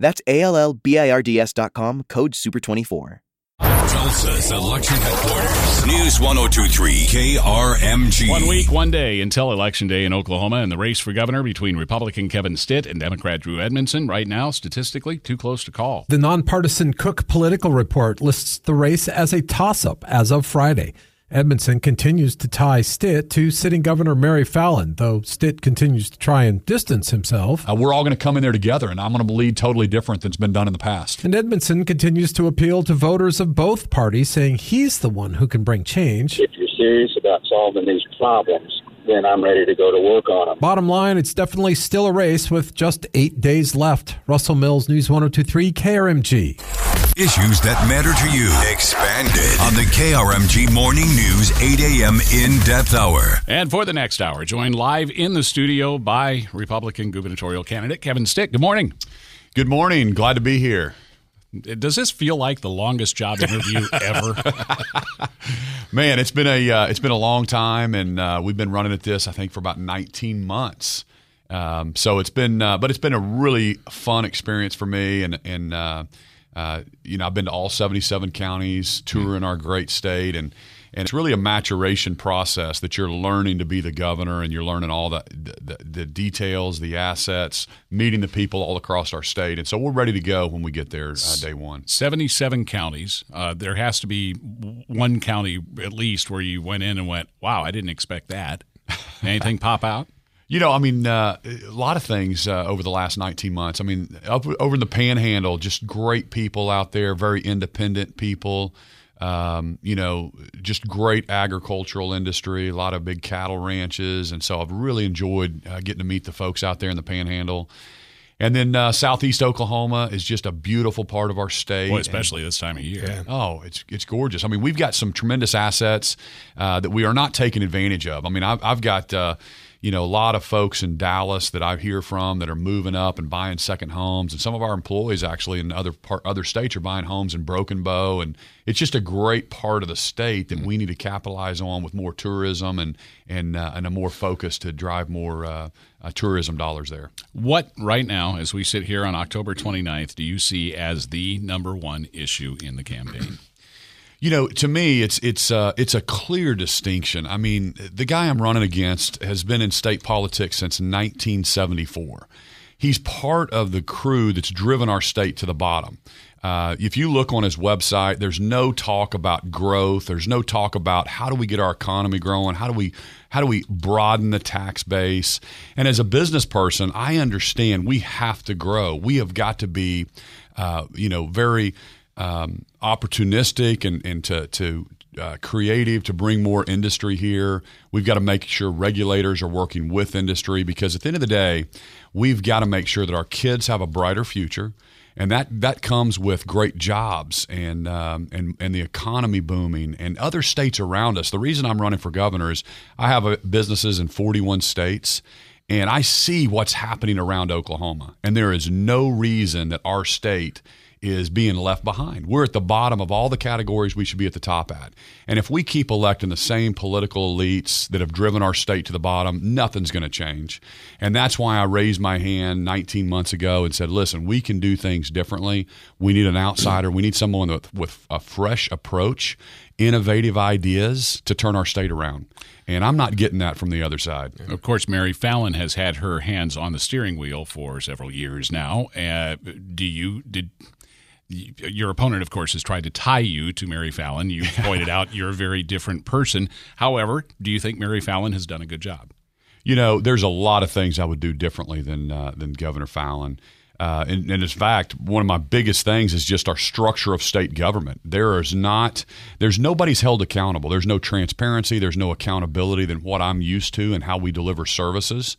That's A L L B I R D S.com, code SUPER24. Tulsa's election headquarters. News 1023 KRMG. One week, one day until Election Day in Oklahoma and the race for governor between Republican Kevin Stitt and Democrat Drew Edmondson. Right now, statistically, too close to call. The nonpartisan Cook Political Report lists the race as a toss up as of Friday. Edmondson continues to tie Stitt to sitting Governor Mary Fallin, though Stitt continues to try and distance himself. Uh, we're all going to come in there together, and I'm going to lead totally different than's been done in the past. And Edmondson continues to appeal to voters of both parties, saying he's the one who can bring change. If you're serious about solving these problems, then I'm ready to go to work on them. Bottom line, it's definitely still a race with just eight days left. Russell Mills, News 1023, KRMG. Issues that matter to you. Expanded on the KRMG Morning News 8 a.m. in depth hour. And for the next hour, joined live in the studio by Republican gubernatorial candidate Kevin Stitt. Good morning. Good morning. Glad to be here. Does this feel like the longest job interview ever? Man, it's been a uh, it's been a long time, and uh, we've been running at this I think for about 19 months. Um, so it's been, uh, but it's been a really fun experience for me, and and uh, uh, you know I've been to all 77 counties, touring our great state, and and it's really a maturation process that you're learning to be the governor, and you're learning all the the, the details, the assets, meeting the people all across our state, and so we're ready to go when we get there uh, day one. 77 counties. Uh, there has to be one county at least where you went in and went, "Wow, I didn't expect that." Anything pop out? You know, I mean, uh, a lot of things uh, over the last 19 months. I mean, up over in the Panhandle, just great people out there, very independent people. Um, you know, just great agricultural industry, a lot of big cattle ranches, and so I've really enjoyed uh, getting to meet the folks out there in the Panhandle. And then uh, southeast Oklahoma is just a beautiful part of our state, Boy, especially this time of year. And, oh, it's it's gorgeous. I mean, we've got some tremendous assets uh, that we are not taking advantage of. I mean, I've, I've got uh, you know, a lot of folks in Dallas that I hear from that are moving up and buying second homes, and some of our employees actually in other part, other states are buying homes in Broken Bow, and it's just a great part of the state that we need to capitalize on with more tourism and and uh, and a more focus to drive more uh, uh, tourism dollars there. What right now, as we sit here on October 29th, do you see as the number one issue in the campaign? You know, to me, it's it's uh, it's a clear distinction. I mean, the guy I'm running against has been in state politics since 1974. He's part of the crew that's driven our state to the bottom. Uh, if you look on his website, there's no talk about growth. There's no talk about how do we get our economy growing. How do we how do we broaden the tax base? And as a business person, I understand we have to grow. We have got to be, uh, you know, very um, opportunistic and, and to, to uh, creative to bring more industry here. We've got to make sure regulators are working with industry because at the end of the day, we've got to make sure that our kids have a brighter future. And that, that comes with great jobs and, um, and, and the economy booming and other states around us. The reason I'm running for governor is I have a, businesses in 41 states and I see what's happening around Oklahoma. And there is no reason that our state is being left behind. We're at the bottom of all the categories we should be at the top at. And if we keep electing the same political elites that have driven our state to the bottom, nothing's going to change. And that's why I raised my hand 19 months ago and said, listen, we can do things differently. We need an outsider. We need someone with, with a fresh approach, innovative ideas to turn our state around. And I'm not getting that from the other side. Of course, Mary Fallin has had her hands on the steering wheel for several years now. Uh, do you did your opponent, of course, has tried to tie you to Mary Fallin. You pointed out you're a very different person. However, do you think Mary Fallin has done a good job? You know, there's a lot of things I would do differently than uh, than Governor Fallin. Uh, and, and, in fact, one of my biggest things is just our structure of state government. There is not, there's nobody's held accountable. There's no transparency. There's no accountability than what I'm used to and how we deliver services.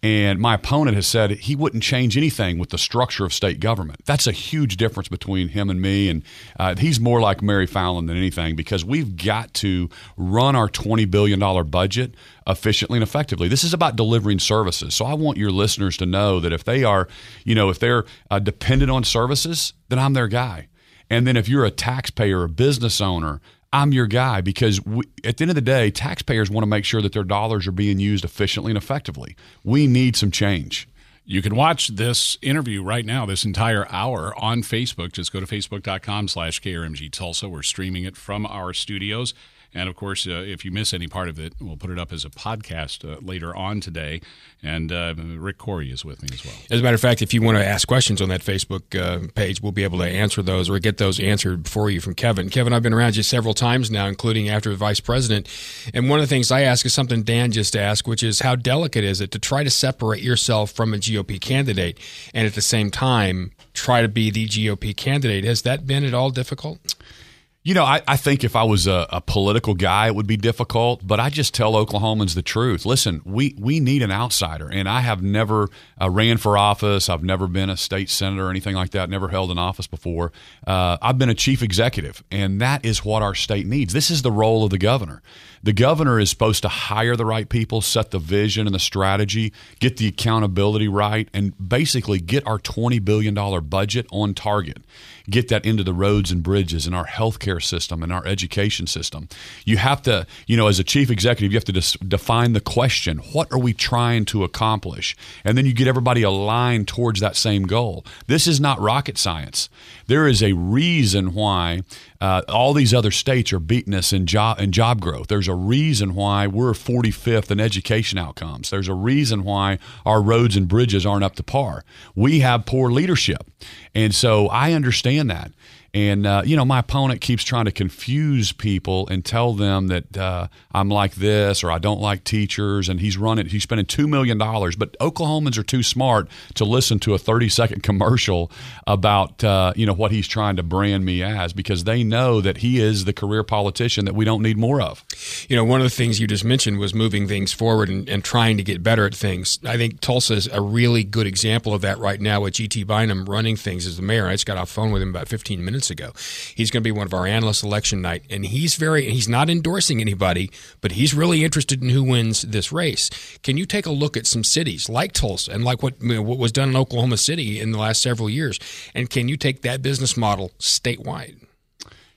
And my opponent has said he wouldn't change anything with the structure of state government. That's a huge difference between him and me. And uh, he's more like Mary Fallin than anything because we've got to run our $20 billion budget efficiently and effectively. This is about delivering services. So I want your listeners to know that if they are, you know, if they're uh, dependent on services, then I'm their guy. And then if you're a taxpayer, a business owner, I'm your guy because we, at the end of the day, taxpayers want to make sure that their dollars are being used efficiently and effectively. We need some change. You can watch this interview right now, this entire hour on Facebook. Just go to facebook.com slash KRMG Tulsa. We're streaming it from our studios. And of course, uh, if you miss any part of it, we'll put it up as a podcast uh, later on today. And uh, Rick Couri is with me as well. As a matter of fact, if you want to ask questions on that Facebook uh, page, we'll be able to answer those or get those answered for you from Kevin. Kevin, I've been around you several times now, including after the vice president. And one of the things I ask is something Dan just asked, which is how delicate is it to try to separate yourself from a GOP candidate and at the same time try to be the GOP candidate? Has that been at all difficult? You know, I, I think if I was a, a, political guy, it would be difficult. But I just tell Oklahomans the truth. Listen, we we need an outsider, and I have never uh, ran for office. I've never been a state senator or anything like that. Never held an office before. Uh, I've been a chief executive, and that is what our state needs. This is the role of the governor. The governor is supposed to hire the right people, set the vision and the strategy, get the accountability right, and basically get our $20 billion budget on target. Get that into the roads and bridges and our healthcare system and our education system. You have to, you know, as a chief executive, you have to dis- define the question what are we trying to accomplish? And then you get everybody aligned towards that same goal. This is not rocket science. There is a reason why uh, all these other states are beating us in job in job growth. There's a reason why we're 45th in education outcomes. There's a reason why our roads and bridges aren't up to par. We have poor leadership, and so I understand that. And, uh, you know, my opponent keeps trying to confuse people and tell them that uh, I'm like this or I don't like teachers. And he's running, he's spending $2 million. But Oklahomans are too smart to listen to a 30 second commercial about, uh, you know, what he's trying to brand me as because they know that he is the career politician that we don't need more of. You know, one of the things you just mentioned was moving things forward and, and trying to get better at things. I think Tulsa is a really good example of that right now with G.T. Bynum running things as the mayor. I just got off phone with him about 15 minutes minutes ago. He's going to be one of our analysts election night, and he's very he's not endorsing anybody, but he's really interested in who wins this race. Can you take a look at some cities like Tulsa and like what you know, what was done in Oklahoma City in the last several years, and can you take that business model statewide?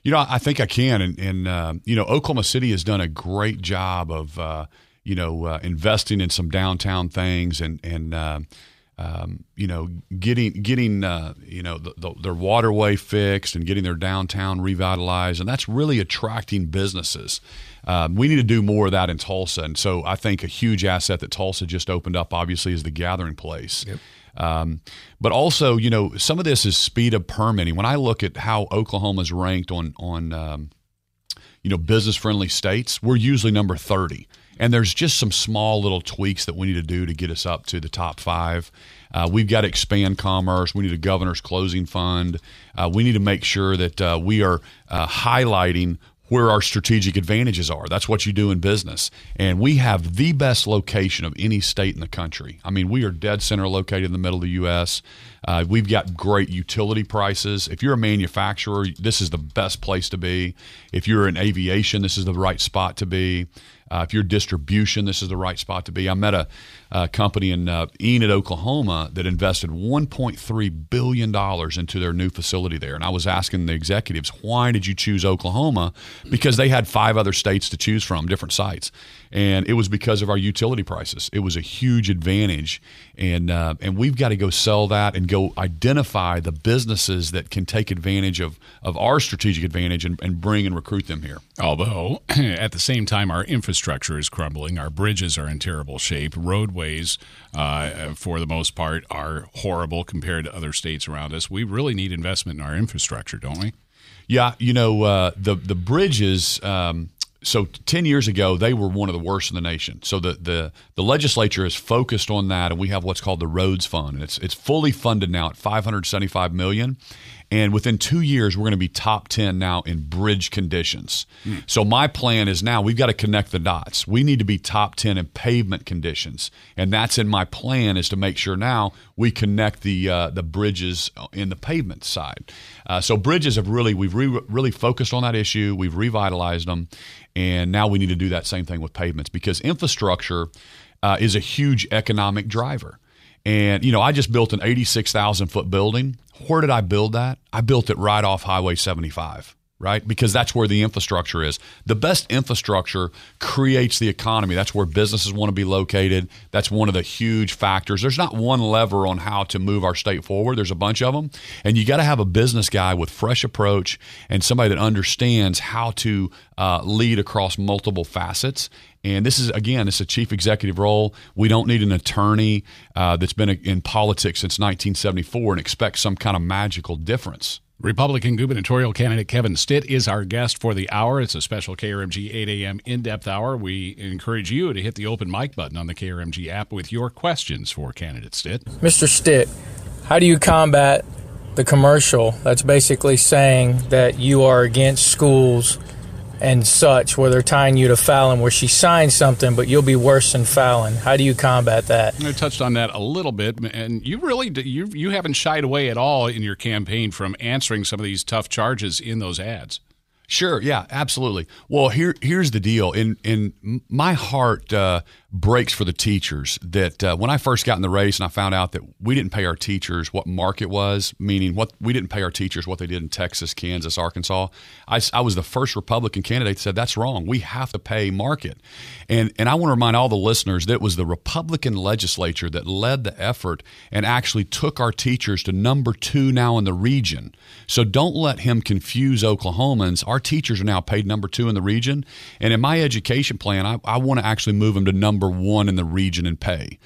You know, I think I can, and, and uh, you know, Oklahoma City has done a great job of uh, you know uh, investing in some downtown things and and uh, um, you know, getting getting uh, you know the, the, their waterway fixed and getting their downtown revitalized, and that's really attracting businesses. Um, we need to do more of that in Tulsa, and so I think a huge asset that Tulsa just opened up, obviously, is the gathering place. Yep. Um, but also, you know, some of this is speed of permitting. When I look at how Oklahoma is ranked on on um, you know business friendly states, we're usually number thirty. And there's just some small little tweaks that we need to do to get us up to the top five. Uh, we've got to expand commerce. We need a governor's closing fund. Uh, we need to make sure that uh, we are uh, highlighting where our strategic advantages are. That's what you do in business. And we have the best location of any state in the country. I mean, we are dead center located in the middle of the U.S. Uh, we've got great utility prices. If you're a manufacturer, this is the best place to be. If you're in aviation, this is the right spot to be. Uh, if you're distribution, this is the right spot to be. I met a, a company in uh, Enid, Oklahoma that invested $1.3 billion into their new facility there. And I was asking the executives, why did you choose Oklahoma? Because they had five other states to choose from, different sites. And it was because of our utility prices. It was a huge advantage. And, uh, and we've got to go sell that and go identify the businesses that can take advantage of, of our strategic advantage and, and bring and recruit them here. Although, at the same time, our infrastructure is crumbling. Our bridges are in terrible shape. Roadways, uh, for the most part, are horrible compared to other states around us. We really need investment in our infrastructure, don't we? Yeah, you know uh, the the bridges. Um, so 10 years ago they were one of the worst in the nation so the, the, the legislature is focused on that and we have what's called the roads fund and it's, it's fully funded now at 575 million And within two years, we're going to be top 10 now in bridge conditions. So my plan is now we've got to connect the dots. We need to be top 10 in pavement conditions. And that's in my plan is to make sure now we connect the uh, the bridges in the pavement side. Uh, so bridges have really we've re- really focused on that issue. We've revitalized them, and now we need to do that same thing with pavements because infrastructure uh, is a huge economic driver. And you know, I just built an 86,000 foot building. Where did I build that? I built it right off Highway 75 right? Because that's where the infrastructure is. The best infrastructure creates the economy. That's where businesses want to be located. That's one of the huge factors. There's not one lever on how to move our state forward. There's a bunch of them. And you got to have a business guy with fresh approach and somebody that understands how to uh, lead across multiple facets. And this is, again, it's a chief executive role. We don't need an attorney uh, that's been in politics since 1974 and expect some kind of magical difference. Republican gubernatorial candidate Kevin Stitt is our guest for the hour. It's a special KRMG 8 a.m. in depth hour. We encourage you to hit the open mic button on the KRMG app with your questions for candidate Stitt. Mr. Stitt, how do you combat the commercial that's basically saying that you are against schools and such, where they're tying you to Fallin, where she signed something, but you'll be worse than Fallin. How do you combat that? I touched on that a little bit, and you really you you haven't shied away at all in your campaign from answering some of these tough charges in those ads. Sure. Yeah. Absolutely. Well, here here's the deal. In in my heart uh, breaks for the teachers that uh, when I first got in the race and I found out that we didn't pay our teachers what market was, meaning what we didn't pay our teachers what they did in Texas, Kansas, Arkansas. I, I was the first Republican candidate that said that's wrong. We have to pay market. And and I want to remind all the listeners that it was the Republican legislature that led the effort and actually took our teachers to number two now in the region. So don't let him confuse Oklahomans. Our teachers are now paid number two in the region. And in my education plan, I, I want to actually move them to number one in the region in pay.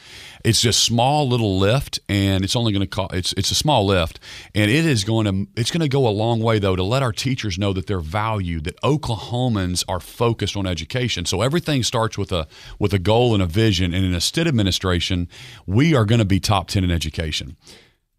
It's just small little lift, and it's only going to cost. It's it's a small lift, and it is going to it's going to go a long way though to let our teachers know that they're valued, that Oklahomans are focused on education. So everything starts with a with a goal and a vision. And in a Stitt administration, we are going to be top ten in education.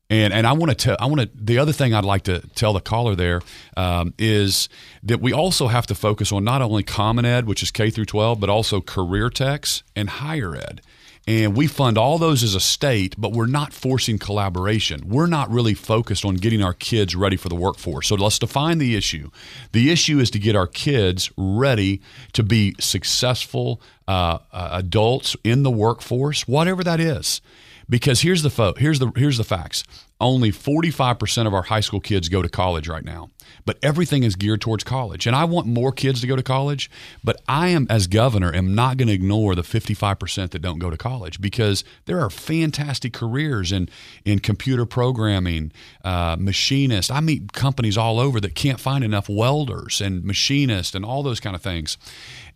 And and I want to tell I want to the other thing I'd like to tell the caller there um, is that we also have to focus on not only Common Ed, which is K through 12, but also career techs and higher ed. And we fund all those as a state, but we're not forcing collaboration. We're not really focused on getting our kids ready for the workforce. So let's define the issue. The issue is to get our kids ready to be successful uh, uh, adults in the workforce, whatever that is. Because here's the fo- here's the here's the facts. Only 45% of our high school kids go to college right now. But everything is geared towards college. And I want more kids to go to college, but I am as governor am not going to ignore the 55% that don't go to college because there are fantastic careers in in computer programming, uh, machinist. I meet companies all over that can't find enough welders and machinists and all those kind of things.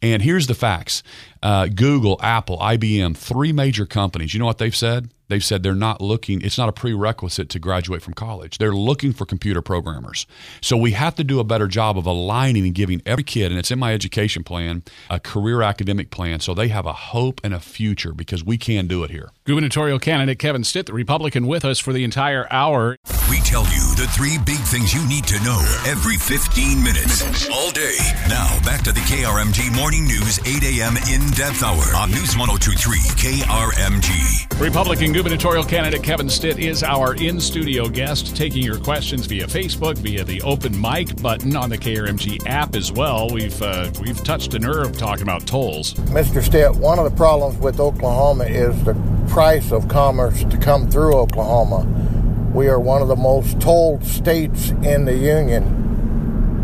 And here's the facts uh, Google, Apple, IBM, three major companies. You know what they've said? They've said they're not looking, it's not a prerequisite to graduate from college. They're looking for computer programmers. So we have to do a better job of aligning and giving every kid, and it's in my education plan, a career academic plan so they have a hope and a future because we can do it here. Gubernatorial candidate Kevin Stitt, the Republican, with us for the entire hour. We tell you the three big things you need to know every 15 minutes, all day. Now, back to the KRMG Morning News 8 a.m. in depth hour on News 1023 KRMG. Republican gubernatorial candidate Kevin Stitt is our in studio guest, taking your questions via Facebook, via the open mic button on the KRMG app as well. We've uh, we've touched a nerve talking about tolls. Mr. Stitt, one of the problems with Oklahoma is the price of commerce to come through Oklahoma. We are one of the most tolled states in the union.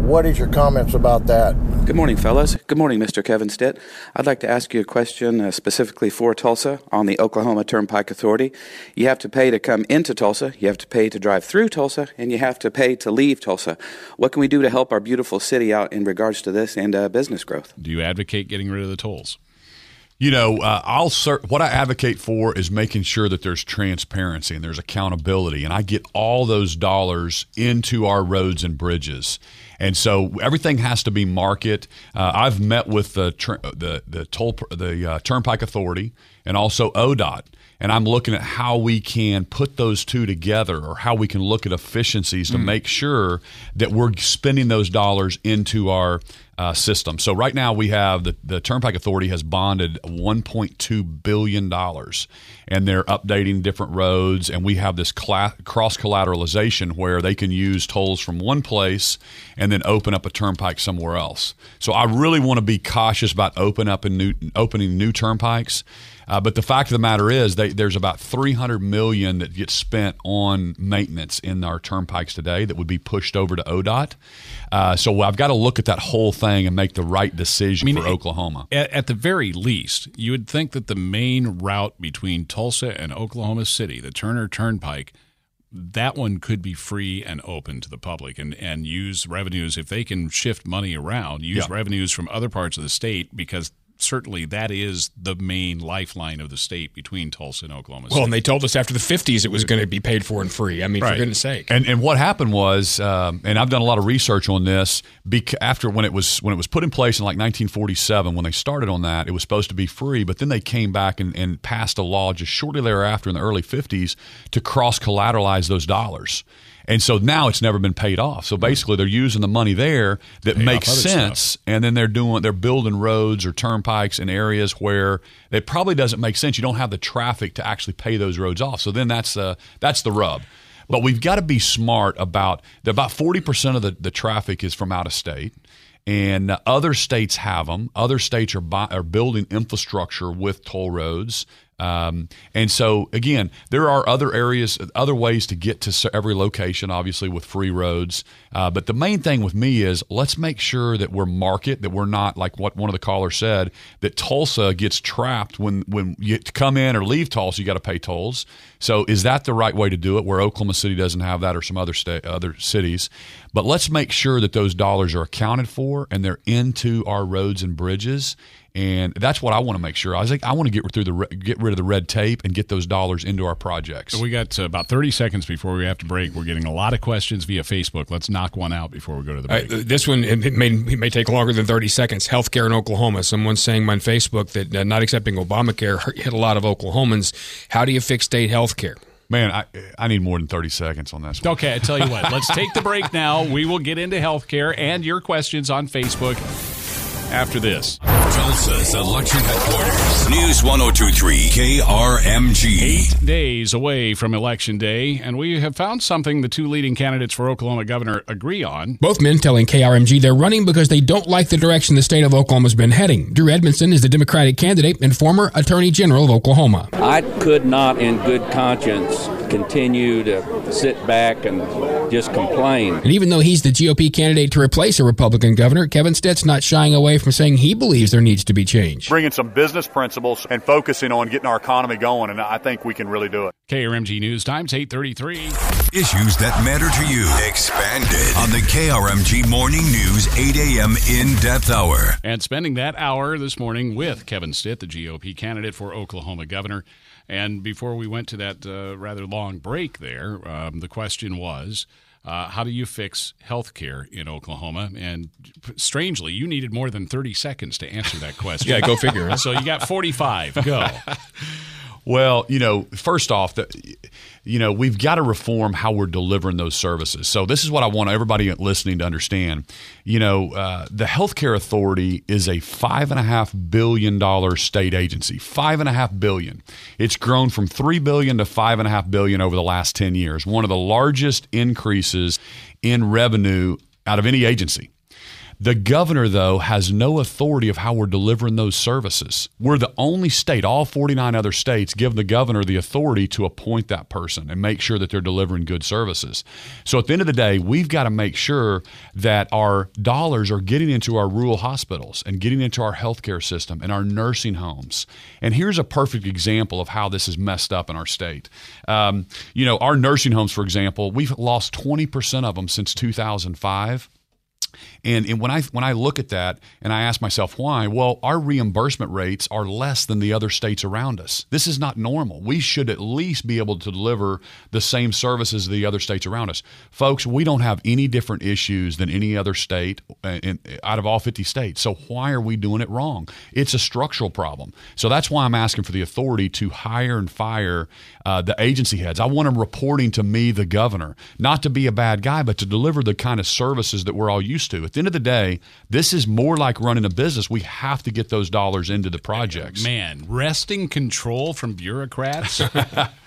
What is your comments about that? Good morning, fellas. Good morning, Mr. Kevin Stitt. I'd like to ask you a question uh, specifically for Tulsa on the Oklahoma Turnpike Authority. You have to pay to come into Tulsa, you have to pay to drive through Tulsa, and you have to pay to leave Tulsa. What can we do to help our beautiful city out in regards to this and uh, business growth? Do you advocate getting rid of the tolls? You know, uh, I'll what I advocate for is making sure that there's transparency and there's accountability, and I get all those dollars into our roads and bridges. And so everything has to be market. Uh, I've met with the the the toll the uh, Turnpike Authority and also ODOT, and I'm looking at how we can put those two together or how we can look at efficiencies to make sure that we're spending those dollars into our uh, system. So right now we have the, the Turnpike Authority has bonded 1.2 billion dollars, and they're updating different roads. And we have this cla- cross collateralization where they can use tolls from one place and then open up a turnpike somewhere else. So I really want to be cautious about open up and new, opening new turnpikes. Uh, but the fact of the matter is, they, there's about 300 million that gets spent on maintenance in our turnpikes today that would be pushed over to ODOT. Uh, so I've got to look at that whole thing and make the right decision for Oklahoma. At, at the very least, you would think that the main route between Tulsa and Oklahoma City, the Turner Turnpike, that one could be free and open to the public and, and use revenues if they can shift money around, use Yeah. revenues from other parts of the state because certainly that is the main lifeline of the state between Tulsa and Oklahoma City. Well, and they told us after the 50s it was going to be paid for and free. I mean, Right. for goodness sake. And and what happened was, um, and I've done a lot of research on this. Bec- after when it was when it was put in place in like 1947, when they started on that, it was supposed to be free. But then they came back and, and passed a law just shortly thereafter in the early 50s to cross collateralize those dollars. And so now it's never been paid off. So basically, they're using the money there that Pay makes sense, and then they're doing they're building roads or turnpikes in areas where it probably doesn't make sense. You don't have the traffic to actually pay those roads off. So then that's the that's the rub. But we've got to be smart about that. About forty percent of the, the traffic is from out of state, and uh, other states have them. Other states are buy, are building infrastructure with toll roads. Um, and so again, there are other areas, other ways to get to every location, obviously with free roads. Uh, but the main thing with me is let's make sure that we're market, that we're not like what one of the callers said, that Tulsa gets trapped when when you come in or leave Tulsa, you got to pay tolls. So is that the right way to do it? Where Oklahoma City doesn't have that, or some other other cities. But let's make sure that those dollars are accounted for and they're into our roads and bridges. And that's what I want to make sure. I think I want to get through the get rid of the red tape and get those dollars into our projects. So we got uh, about 30 seconds before we have to break. We're getting a lot of questions via Facebook. Let's knock one out before we go to the Uh, break. this one it may, it may take longer than 30 seconds. Healthcare in Oklahoma. Someone's saying on Facebook that uh, not accepting Obamacare hurt- hit a lot of Oklahomans. How do you fix state health care? Man, I I need more than thirty seconds on this. One. Okay, I tell you what. Let's take the break now. We will get into healthcare and your questions on Facebook after this. Tulsa's election headquarters. News 1023 KRMG. Eight days away from Election Day, and we have found something the two leading candidates for Oklahoma governor agree on. Both men telling KRMG they're running because they don't like the direction the state of Oklahoma's been heading. Drew Edmondson is the Democratic candidate and former Attorney General of Oklahoma. I could not, in good conscience, continue to sit back and just complain. And even though he's the GOP candidate to replace a Republican governor, Kevin Stitt's not shying away from saying he believes there needs to be change. bringing some business principles and focusing on getting our economy going, and I think we can really do it. KRMG News Times 833. Issues that matter to you. Expanded on the KRMG Morning News 8 a.m. in depth hour. And spending that hour this morning with Kevin Stitt, the GOP candidate for Oklahoma governor. And before we went to that uh, rather long break there, um, the question was uh, how do you fix health care in Oklahoma? And strangely, you needed more than 30 seconds to answer that question. Yeah, go figure. so you got 45. Go. Well, you know, first off, the, you know, we've got to reform how we're delivering those services. So this is what I want everybody listening to understand. You know, uh, the Healthcare Authority is a five and a half billion dollar state agency. Five and a half billion. It's grown from three billion to five and a half billion over the last ten years. One of the largest increases in revenue out of any agency. The governor, though, has no authority of how we're delivering those services. We're the only state, all 49 other states give the governor the authority to appoint that person and make sure that they're delivering good services. So at the end of the day, we've got to make sure that our dollars are getting into our rural hospitals and getting into our healthcare system and our nursing homes. And here's a perfect example of how this is messed up in our state. Um, you know, our nursing homes, for example, we've lost 20% of them since 2005 And, and when I when I look at that and I ask myself why, well, our reimbursement rates are less than the other states around us. This is not normal. We should at least be able to deliver the same services the other states around us. Folks, we don't have any different issues than any other state in, out of all 50 states. So why are we doing it wrong? It's a structural problem. So that's why I'm asking for the authority to hire and fire uh, the agency heads. I want them reporting to me, the governor, not to be a bad guy, but to deliver the kind of services that we're all used to. The end of the day, this is more like running a business. We have to get those dollars into the projects. Man, wresting control from bureaucrats.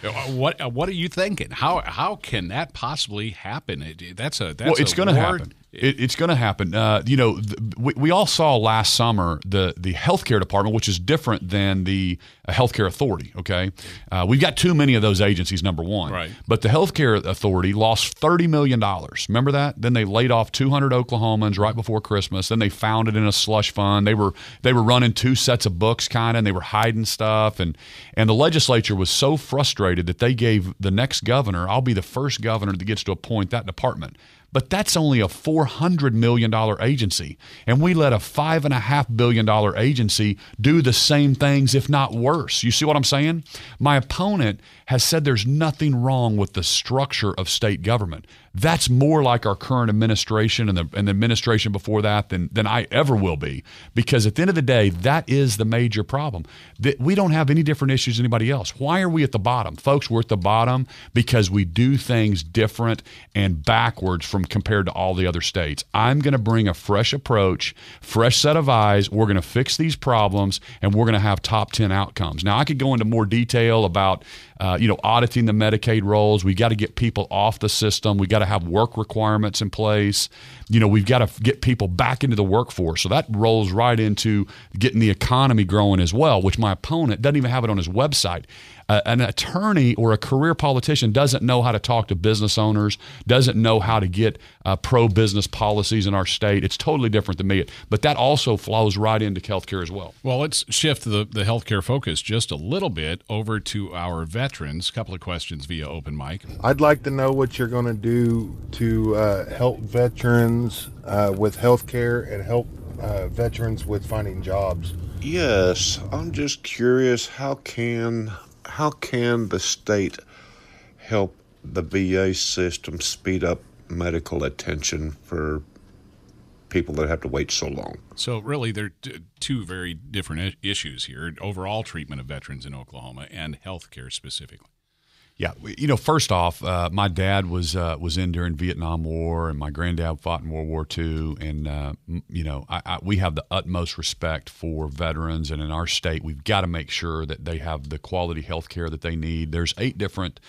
Uh, what uh, what are you thinking? How how can that possibly happen? It, that's a that's well, it's going to happen. It, it's going to happen. Uh, you know, th- we, we all saw last summer the the healthcare department, which is different than the uh, healthcare authority. Okay, uh, we've got too many of those agencies. Number one, right? But the healthcare authority lost thirty million dollars. Remember that? Then they laid off two hundred Oklahomans right before Christmas. Then they found it in a slush fund. They were they were running two sets of books, kind of, and they were hiding stuff. And and the legislature was so frustrated that they gave the next governor. I'll be the first governor that gets to appoint that department. But that's only a $400 million agency. And we let a $5.5 billion agency do the same things, if not worse. You see what I'm saying? My opponent has said there's nothing wrong with the structure of state government. That's more like our current administration and the, and the administration before that than, than I ever will be. Because at the end of the day, that is the major problem. That we don't have any different issues than anybody else. Why are we at the bottom? Folks, we're at the bottom because we do things different and backwards from compared to all the other states. I'm going to bring a fresh approach, fresh set of eyes. We're going to fix these problems and we're going to have top 10 outcomes. Now, I could go into more detail about uh, you know, auditing the Medicaid rolls. We got to get people off the system. We got to have work requirements in place. You know, we've got to get people back into the workforce. So that rolls right into getting the economy growing as well, which my opponent doesn't even have it on his website uh, an attorney or a career politician doesn't know how to talk to business owners, doesn't know how to get uh, pro business policies in our state. It's totally different than me. But that also flows right into healthcare as well. Well, let's shift the, the healthcare focus just a little bit over to our veterans. A couple of questions via open mic. I'd like to know what you're going to do to uh, help veterans uh, with healthcare and help uh, veterans with finding jobs. Yes, I'm just curious how can how can the state help the VA system speed up medical attention for people that have to wait so long? So, really, there are two very different issues here overall treatment of veterans in Oklahoma and health care specifically. Yeah, you know, first off, uh, my dad was uh, was in during Vietnam War, and my granddad fought in World War II, and uh, you know, I, I, we have the utmost respect for veterans, and in our state, we've got to make sure that they have the quality health care that they need. There's eight different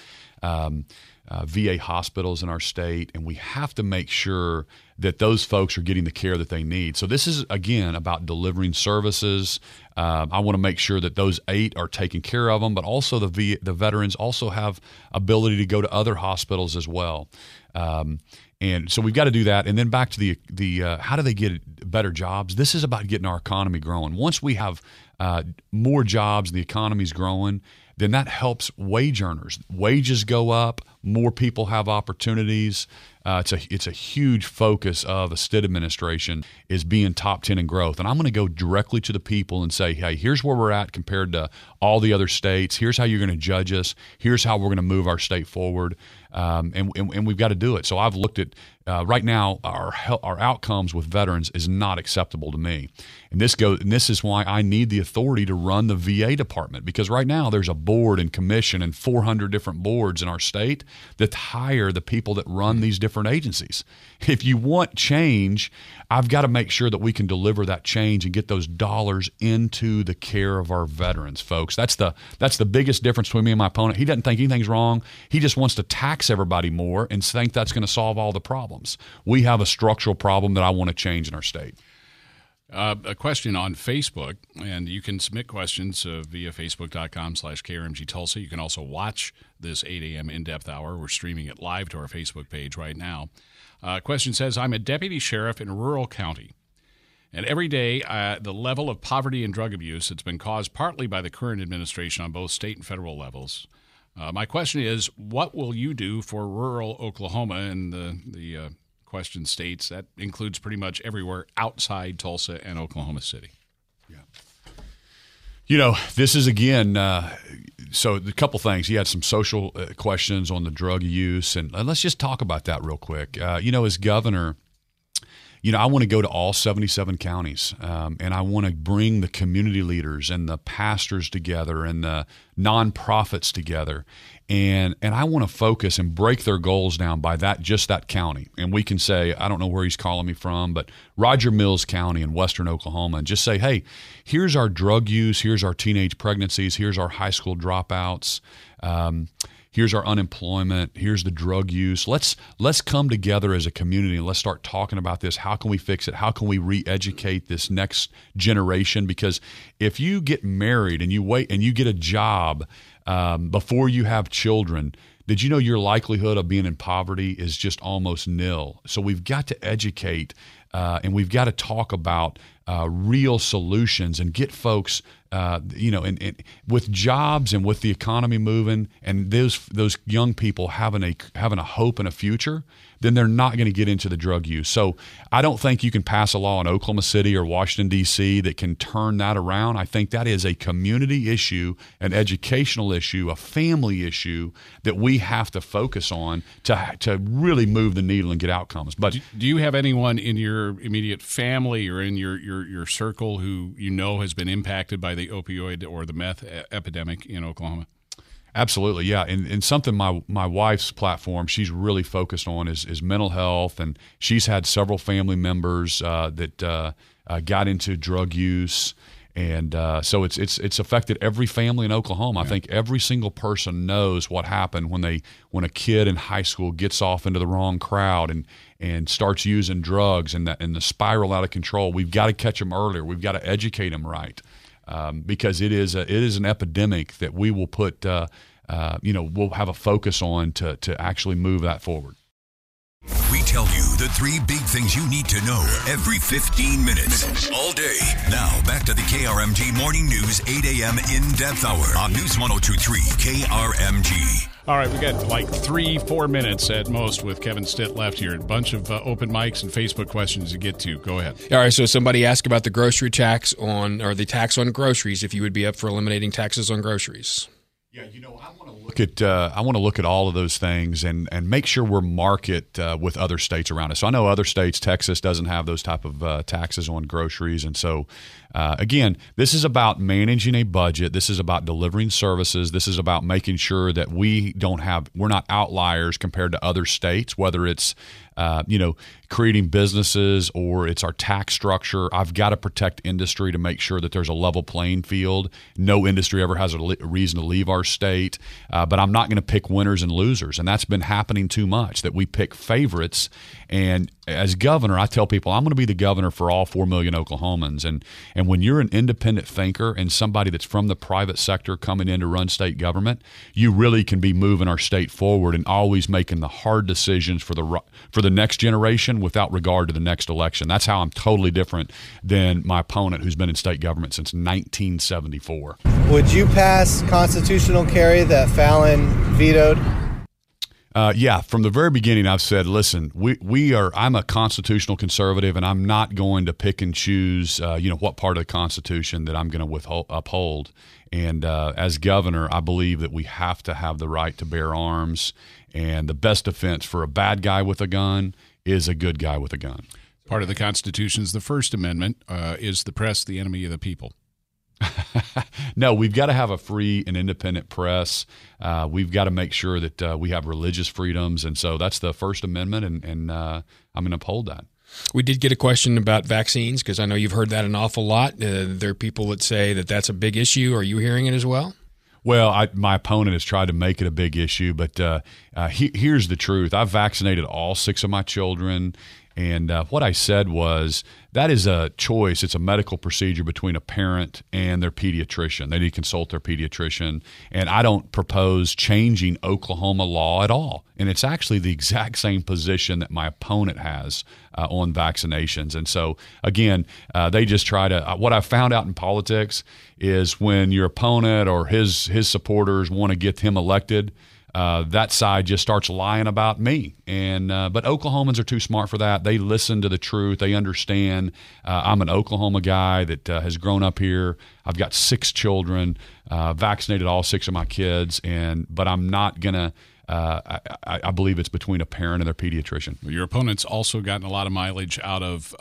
um, uh, VA hospitals in our state, and we have to make sure that those folks are getting the care that they need. So this is again about delivering services. Um, I want to make sure that those eight are taken care of them, but also the v- the veterans also have ability to go to other hospitals as well. Um, and so we've got to do that. And then back to the the uh, how do they get better jobs? This is about getting our economy growing. Once we have uh, more jobs, the economy's growing then that helps wage earners. Wages go up, more people have opportunities. Uh, it's a it's a huge focus of the Stitt administration is being top ten in growth, and I'm going to go directly to the people and say, hey, here's where we're at compared to all the other states. Here's how you're going to judge us. Here's how we're going to move our state forward, um, and, and, and we've got to do it. So I've looked at uh, right now our our outcomes with veterans is not acceptable to me, and this goes and this is why I need the authority to run the VA department because right now there's a board and commission and 400 different boards in our state that hire the people that run these different agencies. If you want change, I've got to make sure that we can deliver that change and get those dollars into the care of our veterans, folks. That's the that's the biggest difference between me and my opponent. He doesn't think anything's wrong. He just wants to tax everybody more and think that's going to solve all the problems problems. We have a structural problem that I want to change in our state. Uh, a question on Facebook, and you can submit questions uh, via facebook.com slash KRMG Tulsa. You can also watch this 8 a.m. in-depth hour. We're streaming it live to our Facebook page right now. Uh, question says, I'm a deputy sheriff in rural county. And every day, uh, the level of poverty and drug abuse that's been caused partly by the current administration on both state and federal levels – uh, my question is, what will you do for rural Oklahoma? And the the uh, question states. That includes pretty much everywhere outside Tulsa and Oklahoma City. Yeah. You know, this is again. Uh, so a couple things. You had some social uh, questions on the drug use, and, and let's just talk about that real quick. Uh, you know, as governor, you know, I want to go to all 77 counties um, and I want to bring the community leaders and the pastors together and the nonprofits together. And, and I want to focus and break their goals down by that just that county. And we can say, I don't know where he's calling me from, but Roger Mills County in western Oklahoma, and just say, hey, here's our drug use, here's our teenage pregnancies, here's our high school dropouts. Um, here's our unemployment here's the drug use. Let's let's come together as a community and let's start talking about this. How can we fix it? How can we re-educate this next generation? Because if you get married and you wait and you get a job um, before you have children did you know your likelihood of being in poverty is just almost nil? So we've got to educate uh, and we've got to talk about uh, real solutions and get folks, uh, you know, and, with jobs and with the economy moving, and those those young people having a having a hope and a future then they're not going to get into the drug use. So I don't think you can pass a law in Oklahoma City or Washington, D.C. that can turn that around. I think that is a community issue, an educational issue, a family issue that we have to focus on to, to really move the needle and get outcomes. But do you have anyone in your immediate family or in your, your, your circle who you know has been impacted by the opioid or the meth epidemic in Oklahoma? Absolutely, yeah, and, and something my my wife's platform she's really focused on is, is mental health, and she's had several family members uh, that uh, uh, got into drug use, and uh, so it's it's it's affected every family in Oklahoma. Yeah. I think every single person knows what happened when they when a kid in high school gets off into the wrong crowd and and starts using drugs and the, and the spiral out of control. We've got to catch them earlier. We've got to educate them right um, because it is a, it is an epidemic that we will put uh, uh, you know we'll have a focus on to to actually move that forward. We tell you the three big things you need to know every 15 minutes, all day. Now, back to the KRMG Morning News 8 a.m. in depth hour on News 1023 KRMG. All right, we got like three, four minutes at most with Kevin Stitt left here. A bunch of uh, open mics and Facebook questions to get to. Go ahead. All right, so somebody asked about the grocery tax on, or the tax on groceries, if you would be up for eliminating taxes on groceries. Yeah, you know, I want to look at uh, I want to look at all of those things and and make sure we're market uh, with other states around us. So I know other states, Texas doesn't have those type of uh, taxes on groceries, and so uh, again, this is about managing a budget. This is about delivering services. This is about making sure that we don't have we're not outliers compared to other states, whether it's uh, you know, creating businesses or it's our tax structure. I've got to protect industry to make sure that there's a level playing field. No industry ever has a, reason to leave our state, uh, but I'm not going to pick winners and losers, and that's been happening too much. That we pick favorites, and as governor, I tell people I'm going to be the governor for all four million Oklahomans, and and when you're an independent thinker and somebody that's from the private sector coming in to run state government, you really can be moving our state forward and always making the hard decisions for the for the next generation without regard to the next election. That's how I'm totally different than my opponent who's been in state government since 1974. Would you pass constitutional carry that Fallin vetoed? Uh, yeah, from the very beginning, I've said, listen, we, we are. I'm a constitutional conservative, and I'm not going to pick and choose, uh, you know, what part of the Constitution that I'm going to withhold, uphold. And uh, as governor, I believe that we have to have the right to bear arms, and the best defense for a bad guy with a gun is a good guy with a gun. Part of the Constitution's the First Amendment uh, is the press the enemy of the people. no, we've got to have a free and independent press. Uh, we've got to make sure that uh, we have religious freedoms, and so that's the First Amendment, and, and uh, I'm going to uphold that. We did get a question about vaccines because I know you've heard that an awful lot. Uh, there are people that say that that's a big issue. Are you hearing it as well? Well, I, my opponent has tried to make it a big issue, but uh, uh, he, here's the truth: I've vaccinated all six of my children, and uh, what I said was that is a choice. It's a medical procedure between a parent and their pediatrician. They need to consult their pediatrician. And I don't propose changing Oklahoma law at all. And it's actually the exact same position that my opponent has uh, on vaccinations. And so, again, uh, they just try to. Uh, what I found out in politics is when your opponent or his his supporters want to get him elected uh, that side just starts lying about me. And uh, but Oklahomans are too smart for that. They listen to the truth. They understand. Uh, I'm an Oklahoma guy that uh, has grown up here. I've got six children, uh, vaccinated all six of my kids, and but I'm not gonna. Uh, I, I, believe it's between a parent and their pediatrician. Your opponent's also gotten a lot of mileage out of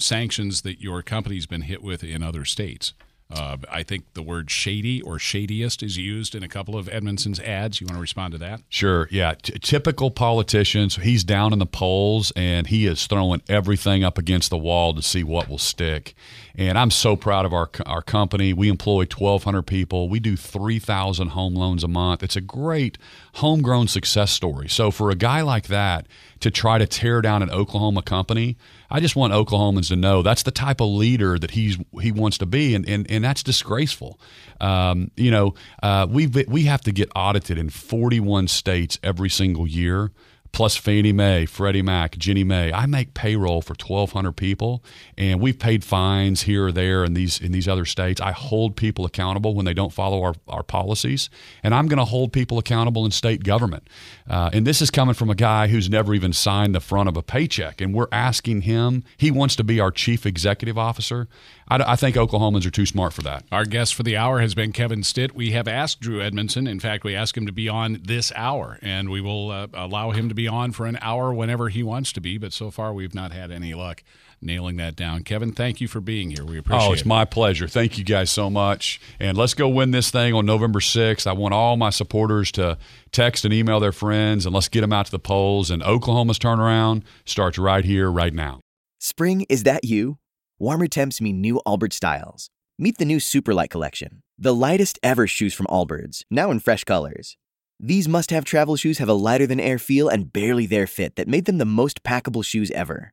sanctions that your company's been hit with in other states. Uh, I think the word shady or shadiest is used in a couple of Edmondson's ads. You want to respond to that? Sure. Yeah. T- typical politicians. He's down in the polls and he is throwing everything up against the wall to see what will stick. And I'm so proud of our our company. We employ 1,200 people. We do 3,000 home loans a month. It's a great homegrown success story. So for a guy like that to try to tear down an Oklahoma company, I just want Oklahomans to know that's the type of leader that he's he wants to be, and and, and that's disgraceful. Um, you know, uh, we we have to get audited in 41 states every single year plus Fannie Mae, Freddie Mac, Ginnie Mae. I make payroll for 1,200 people, and we've paid fines here or there in these in these other states. I hold people accountable when they don't follow our, our policies, and I'm going to hold people accountable in state government. Uh, and this is coming from a guy who's never even signed the front of a paycheck, and we're asking him. He wants to be our chief executive officer. I, I, think Oklahomans are too smart for that. Our guest for the hour has been Kevin Stitt. We have asked Drew Edmondson. In fact, we asked him to be on this hour, and we will uh, allow him to be on for an hour whenever he wants to be. But so far, we've not had any luck nailing that down. Kevin, thank you for being here. We appreciate it. Oh, it's it. my pleasure. Thank you guys so much. And let's go win this thing on November 6th. I want all my supporters to text and email their friends, and let's get them out to the polls. And Oklahoma's turnaround starts right here, right now. Spring, is that you? Warmer temps mean new Allbirds styles. Meet the new Superlight collection, the lightest ever shoes from Allbirds, now in fresh colors. These must have travel shoes have a lighter than air feel and barely there fit that made them the most packable shoes ever.